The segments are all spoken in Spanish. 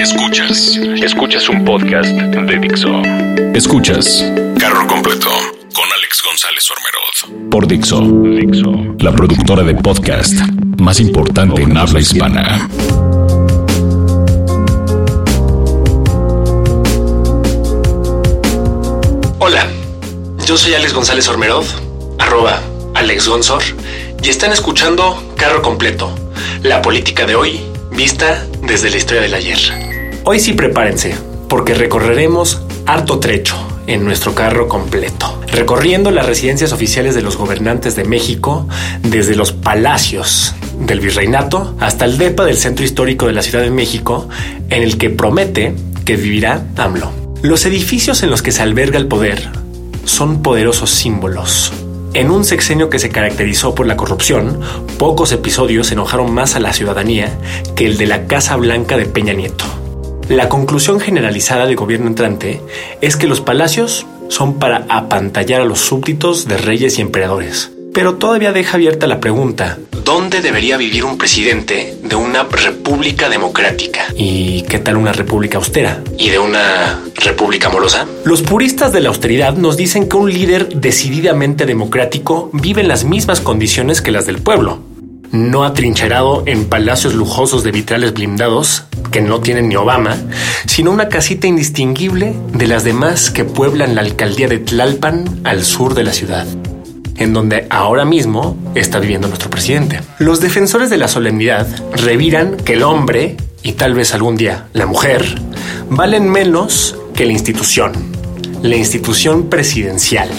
Escuchas. Escuchas un podcast de Dixo. Escuchas. Carro completo con Alex González Ormerod. Por Dixo. Dixo. La productora de podcast más importante en habla hispana. Hola, yo soy Alex González Ormerod, arroba Alex Gonzor, y están escuchando Carro Completo, la política de hoy vista desde la historia del ayer. Hoy sí prepárense, porque recorreremos harto trecho en nuestro carro completo, recorriendo las residencias oficiales de los gobernantes de México, desde los palacios del virreinato hasta el DEPA del centro histórico de la Ciudad de México, en el que promete que vivirá AMLO. Los edificios en los que se alberga el poder son poderosos símbolos. En un sexenio que se caracterizó por la corrupción, pocos episodios enojaron más a la ciudadanía que el de la Casa Blanca de Peña Nieto. La conclusión generalizada del gobierno entrante es que los palacios son para apantallar a los súbditos de reyes y emperadores. Pero todavía deja abierta la pregunta, ¿dónde debería vivir un presidente de una república democrática? ¿Y qué tal una república austera? ¿Y de una república amorosa? Los puristas de la austeridad nos dicen que un líder decididamente democrático vive en las mismas condiciones que las del pueblo, no atrincherado en palacios lujosos de vitrales blindados que no tienen ni Obama, sino una casita indistinguible de las demás que pueblan la alcaldía de Tlalpan al sur de la ciudad en donde ahora mismo está viviendo nuestro presidente. Los defensores de la solemnidad reviran que el hombre, y tal vez algún día la mujer, valen menos que la institución, la institución presidencial.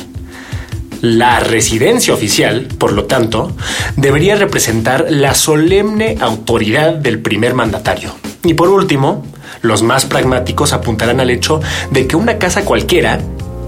La residencia oficial, por lo tanto, debería representar la solemne autoridad del primer mandatario. Y por último, los más pragmáticos apuntarán al hecho de que una casa cualquiera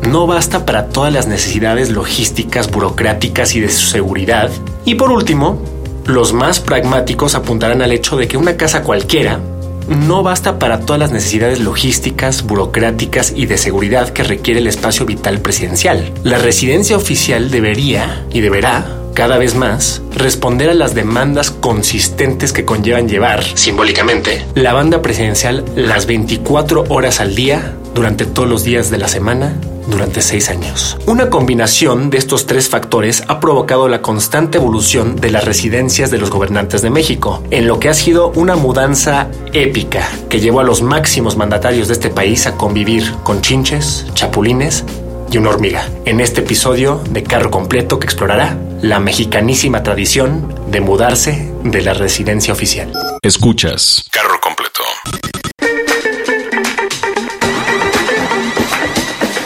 no basta para todas las necesidades logísticas, burocráticas y de seguridad. Y por último, los más pragmáticos apuntarán al hecho de que una casa cualquiera no basta para todas las necesidades logísticas, burocráticas y de seguridad que requiere el espacio vital presidencial. La residencia oficial debería y deberá cada vez más responder a las demandas consistentes que conllevan llevar, simbólicamente, la banda presidencial las 24 horas al día durante todos los días de la semana durante seis años. Una combinación de estos tres factores ha provocado la constante evolución de las residencias de los gobernantes de México, en lo que ha sido una mudanza épica que llevó a los máximos mandatarios de este país a convivir con chinches, chapulines y una hormiga. En este episodio de Carro Completo que explorará la mexicanísima tradición de mudarse de la residencia oficial. Escuchas Carro Completo.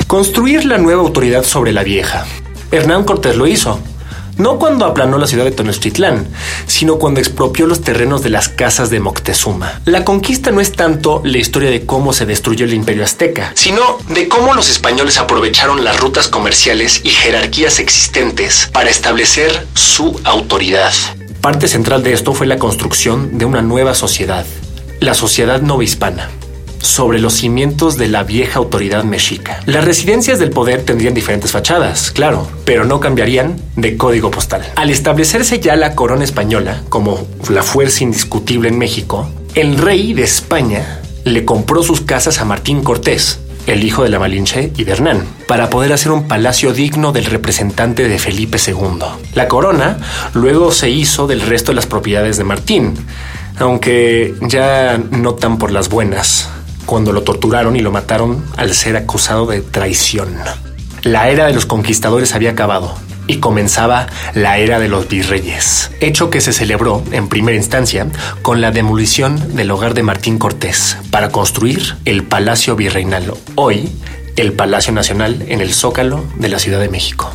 Construir la nueva autoridad sobre la vieja. Hernán Cortés lo hizo. No cuando aplanó la ciudad de Tenochtitlán, sino cuando expropió los terrenos de las casas de Moctezuma. La conquista no es tanto la historia de cómo se destruyó el imperio azteca, sino de cómo los españoles aprovecharon las rutas comerciales y jerarquías existentes para establecer su autoridad. Parte central de esto fue la construcción de una nueva sociedad, la sociedad novohispana sobre los cimientos de la vieja autoridad mexica. Las residencias del poder tendrían diferentes fachadas, claro, pero no cambiarían de código postal. Al establecerse ya la corona española como la fuerza indiscutible en México, el rey de España le compró sus casas a Martín Cortés, el hijo de la Malinche y de Hernán, para poder hacer un palacio digno del representante de Felipe II. La corona luego se hizo del resto de las propiedades de Martín, aunque ya no tan por las buenas, cuando lo torturaron y lo mataron al ser acusado de traición. La era de los conquistadores había acabado y comenzaba la era de los virreyes, hecho que se celebró en primera instancia con la demolición del hogar de Martín Cortés para construir el Palacio Virreinal, hoy el Palacio Nacional en el Zócalo de la Ciudad de México.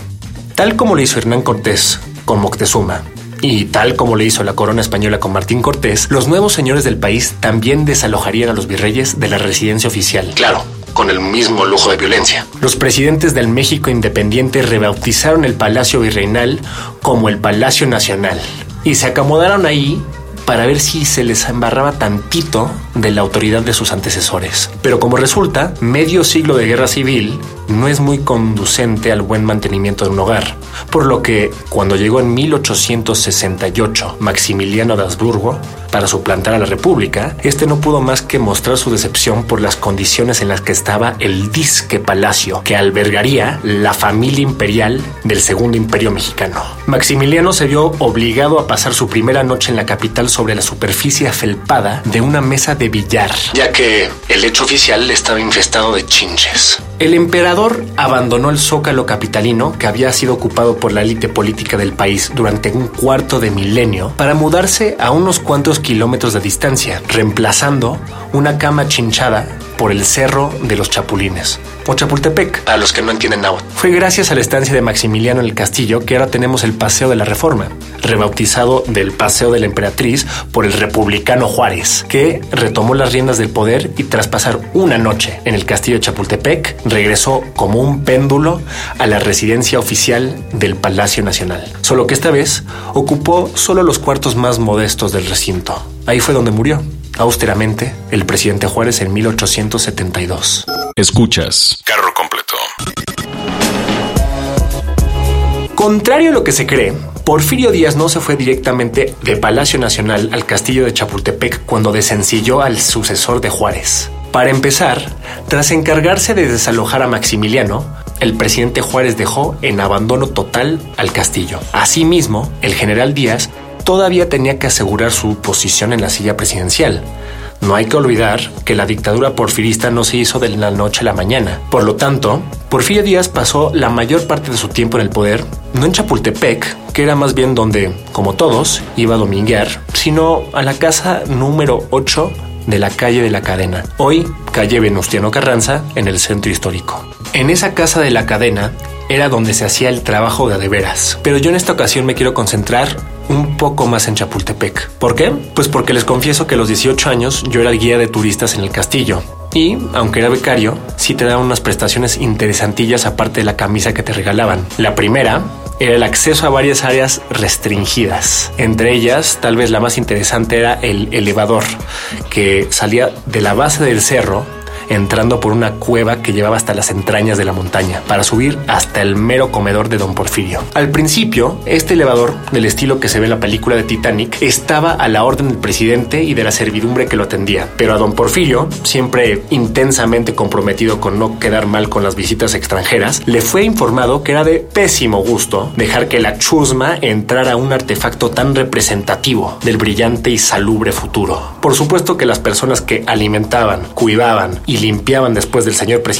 Tal como lo hizo Hernán Cortés con Moctezuma, y tal como le hizo la corona española con Martín Cortés, los nuevos señores del país también desalojarían a los virreyes de la residencia oficial. Claro, con el mismo lujo de violencia. Los presidentes del México independiente rebautizaron el Palacio Virreinal como el Palacio Nacional y se acomodaron ahí para ver si se les embarraba tantito de la autoridad de sus antecesores. Pero como resulta, medio siglo de guerra civil no es muy conducente al buen mantenimiento de un hogar, por lo que cuando llegó en 1868 Maximiliano de Habsburgo, para suplantar a la República, este no pudo más que mostrar su decepción por las condiciones en las que estaba el disque palacio que albergaría la familia imperial del Segundo Imperio Mexicano. Maximiliano se vio obligado a pasar su primera noche en la capital sobre la superficie afelpada de una mesa de billar, ya que el hecho oficial estaba infestado de chinches. El emperador abandonó el zócalo capitalino que había sido ocupado por la élite política del país durante un cuarto de milenio para mudarse a unos cuantos kilómetros de distancia, reemplazando una cama chinchada por el Cerro de los Chapulines, o Chapultepec, a los que no entienden nada. Fue gracias a la estancia de Maximiliano en el castillo que ahora tenemos el Paseo de la Reforma, rebautizado del Paseo de la Emperatriz por el republicano Juárez, que retomó las riendas del poder y tras pasar una noche en el castillo de Chapultepec, regresó como un péndulo a la residencia oficial del Palacio Nacional. Solo que esta vez ocupó solo los cuartos más modestos del recinto. Ahí fue donde murió austeramente el presidente Juárez en 1872. Escuchas Carro Completo. Contrario a lo que se cree, Porfirio Díaz no se fue directamente de Palacio Nacional al castillo de Chapultepec cuando desencilló al sucesor de Juárez. Para empezar, tras encargarse de desalojar a Maximiliano, el presidente Juárez dejó en abandono total al castillo. Asimismo, el general Díaz todavía tenía que asegurar su posición en la silla presidencial. No hay que olvidar que la dictadura porfirista no se hizo de la noche a la mañana. Por lo tanto, Porfirio Díaz pasó la mayor parte de su tiempo en el poder, no en Chapultepec, que era más bien donde, como todos, iba a dominguear, sino a la casa número 8 de la calle de la cadena, hoy calle Venustiano Carranza, en el centro histórico. En esa casa de la cadena era donde se hacía el trabajo de veras. Pero yo en esta ocasión me quiero concentrar un poco más en Chapultepec. ¿Por qué? Pues porque les confieso que a los 18 años yo era el guía de turistas en el castillo. Y, aunque era becario, sí te daban unas prestaciones interesantillas aparte de la camisa que te regalaban. La primera era el acceso a varias áreas restringidas. Entre ellas, tal vez la más interesante era el elevador, que salía de la base del cerro entrando por una cueva que llevaba hasta las entrañas de la montaña, para subir hasta el mero comedor de Don Porfirio. Al principio, este elevador, del estilo que se ve en la película de Titanic, estaba a la orden del presidente y de la servidumbre que lo atendía, pero a Don Porfirio, siempre intensamente comprometido con no quedar mal con las visitas extranjeras, le fue informado que era de pésimo gusto dejar que la chusma entrara a un artefacto tan representativo del brillante y salubre futuro. Por supuesto que las personas que alimentaban, cuidaban y limpiaban después del señor presidente.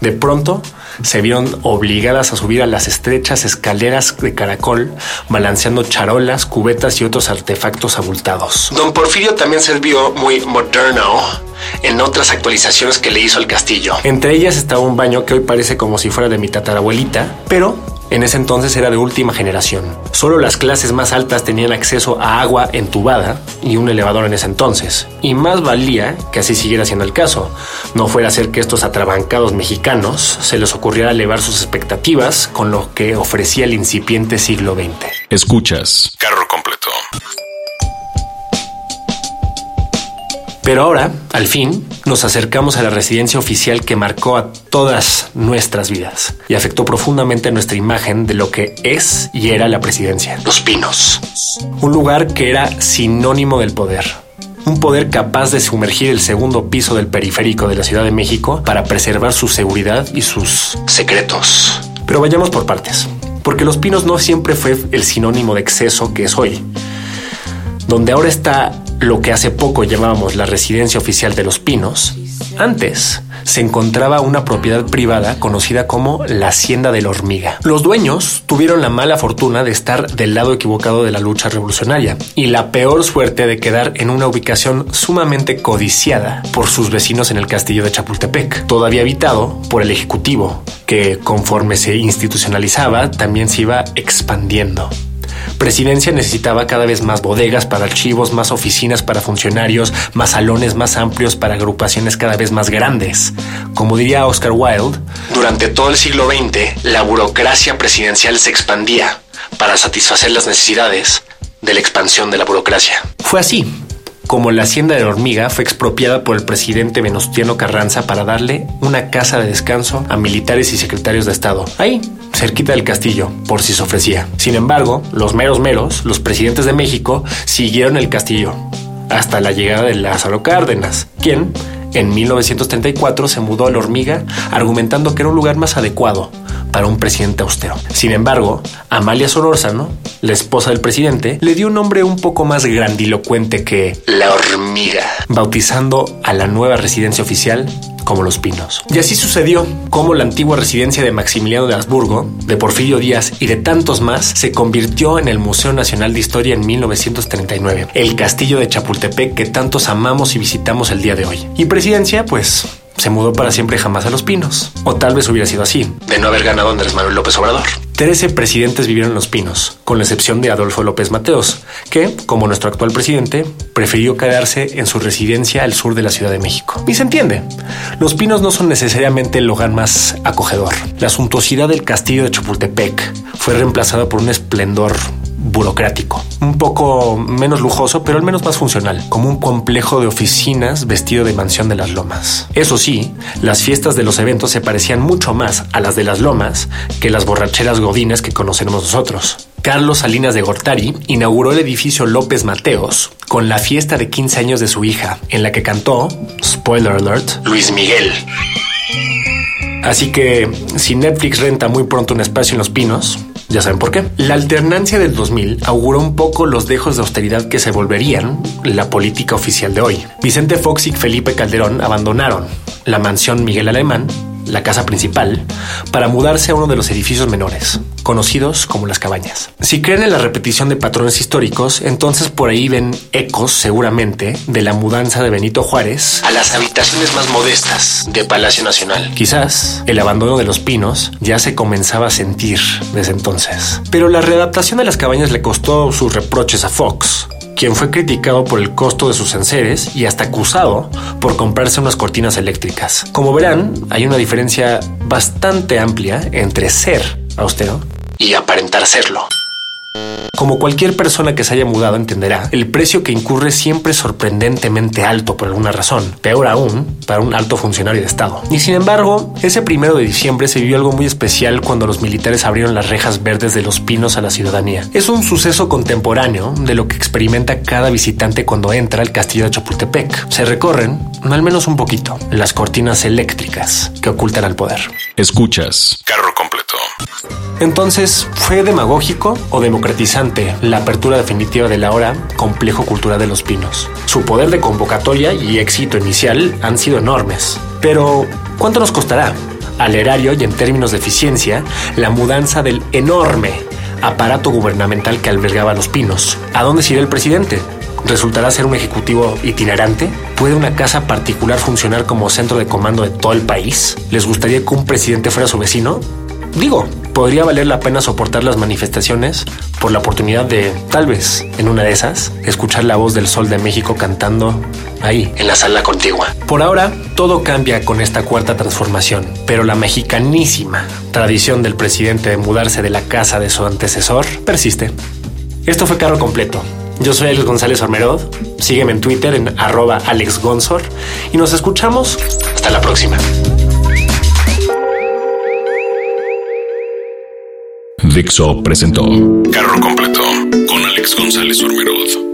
De pronto se vieron obligadas a subir a las estrechas escaleras de caracol, balanceando charolas, cubetas y otros artefactos abultados. Don Porfirio también se vio muy moderno en otras actualizaciones que le hizo al castillo. Entre ellas estaba un baño que hoy parece como si fuera de mi tatarabuelita, pero en ese entonces era de última generación. Solo las clases más altas tenían acceso a agua entubada y un elevador en ese entonces. Y más valía que así siguiera siendo el caso. No fuera a ser que estos atrabancados mexicanos se les ocurriera elevar sus expectativas con lo que ofrecía el incipiente siglo XX. Escuchas Carro Completo. Pero ahora, al fin, nos acercamos a la residencia oficial que marcó a todas nuestras vidas y afectó profundamente nuestra imagen de lo que es y era la presidencia. Los Pinos. Un lugar que era sinónimo del poder. Un poder capaz de sumergir el segundo piso del periférico de la Ciudad de México para preservar su seguridad y sus secretos. Pero vayamos por partes, porque Los Pinos no siempre fue el sinónimo de exceso que es hoy. Donde ahora está lo que hace poco llamábamos la residencia oficial de los Pinos, antes se encontraba una propiedad privada conocida como la Hacienda de la Hormiga. Los dueños tuvieron la mala fortuna de estar del lado equivocado de la lucha revolucionaria y la peor suerte de quedar en una ubicación sumamente codiciada por sus vecinos en el castillo de Chapultepec, todavía habitado por el Ejecutivo, que conforme se institucionalizaba también se iba expandiendo. Presidencia necesitaba cada vez más bodegas para archivos, más oficinas para funcionarios, más salones más amplios para agrupaciones cada vez más grandes. Como diría Oscar Wilde, durante todo el siglo XX, la burocracia presidencial se expandía para satisfacer las necesidades de la expansión de la burocracia. Fue así como la hacienda de la hormiga fue expropiada por el presidente Venustiano Carranza para darle una casa de descanso a militares y secretarios de Estado. Ahí, cerquita del castillo, por si se ofrecía. Sin embargo, los meros meros, los presidentes de México, siguieron el castillo hasta la llegada de Lázaro Cárdenas, quien en 1934 se mudó a la hormiga argumentando que era un lugar más adecuado para un presidente austero. Sin embargo, Amalia Solórzano, la esposa del presidente, le dio un nombre un poco más grandilocuente que la hormiga, bautizando a la nueva residencia oficial como Los Pinos. Y así sucedió, como la antigua residencia de Maximiliano de Habsburgo, de Porfirio Díaz y de tantos más se convirtió en el Museo Nacional de Historia en 1939, el castillo de Chapultepec que tantos amamos y visitamos el día de hoy. Y presidencia, pues se mudó para siempre jamás a Los Pinos. O tal vez hubiera sido así, de no haber ganado Andrés Manuel López Obrador. Trece presidentes vivieron en Los Pinos, con la excepción de Adolfo López Mateos, que, como nuestro actual presidente, prefirió quedarse en su residencia al sur de la Ciudad de México. Y se entiende, Los Pinos no son necesariamente el lugar más acogedor. La suntuosidad del castillo de Chapultepec fue reemplazada por un esplendor burocrático, un poco menos lujoso, pero al menos más funcional, como un complejo de oficinas vestido de mansión de las lomas. Eso sí, las fiestas de los eventos se parecían mucho más a las de las lomas que las borracheras godines que conocemos nosotros. Carlos Salinas de Gortari inauguró el edificio López Mateos con la fiesta de 15 años de su hija, en la que cantó, spoiler alert, Luis Miguel. Así que si Netflix renta muy pronto un espacio en Los Pinos, ya saben por qué. La alternancia del 2000 auguró un poco los dejos de austeridad que se volverían la política oficial de hoy. Vicente Fox y Felipe Calderón abandonaron la mansión Miguel Alemán la casa principal, para mudarse a uno de los edificios menores, conocidos como las cabañas. Si creen en la repetición de patrones históricos, entonces por ahí ven ecos seguramente de la mudanza de Benito Juárez a las habitaciones más modestas de Palacio Nacional. Quizás el abandono de los pinos ya se comenzaba a sentir desde entonces. Pero la readaptación de las cabañas le costó sus reproches a Fox, quien fue criticado por el costo de sus enseres y hasta acusado por comprarse unas cortinas eléctricas. Como verán, hay una diferencia bastante amplia entre ser austero y aparentar serlo. Como cualquier persona que se haya mudado entenderá, el precio que incurre siempre es sorprendentemente alto por alguna razón, peor aún para un alto funcionario de Estado. Y sin embargo, ese primero de diciembre se vivió algo muy especial cuando los militares abrieron las rejas verdes de los pinos a la ciudadanía. Es un suceso contemporáneo de lo que experimenta cada visitante cuando entra al castillo de Chapultepec. Se recorren, al menos un poquito, las cortinas eléctricas que ocultan al poder. Escuchas. Carro. Entonces, ¿fue demagógico o democratizante la apertura definitiva del ahora complejo cultural de los pinos? Su poder de convocatoria y éxito inicial han sido enormes. Pero, ¿cuánto nos costará? Al erario y en términos de eficiencia, la mudanza del enorme aparato gubernamental que albergaba los pinos. ¿A dónde se irá el presidente? ¿Resultará ser un ejecutivo itinerante? ¿Puede una casa particular funcionar como centro de comando de todo el país? ¿Les gustaría que un presidente fuera su vecino? Digo, podría valer la pena soportar las manifestaciones por la oportunidad de, tal vez, en una de esas, escuchar la voz del Sol de México cantando ahí, en la sala contigua. Por ahora, todo cambia con esta cuarta transformación, pero la mexicanísima tradición del presidente de mudarse de la casa de su antecesor persiste. Esto fue Carro Completo. Yo soy Alex González Ormerod. Sígueme en Twitter en arroba alexgonzor y nos escuchamos hasta la próxima. Dixo presentó Carro Completo con Alex González Ormerod.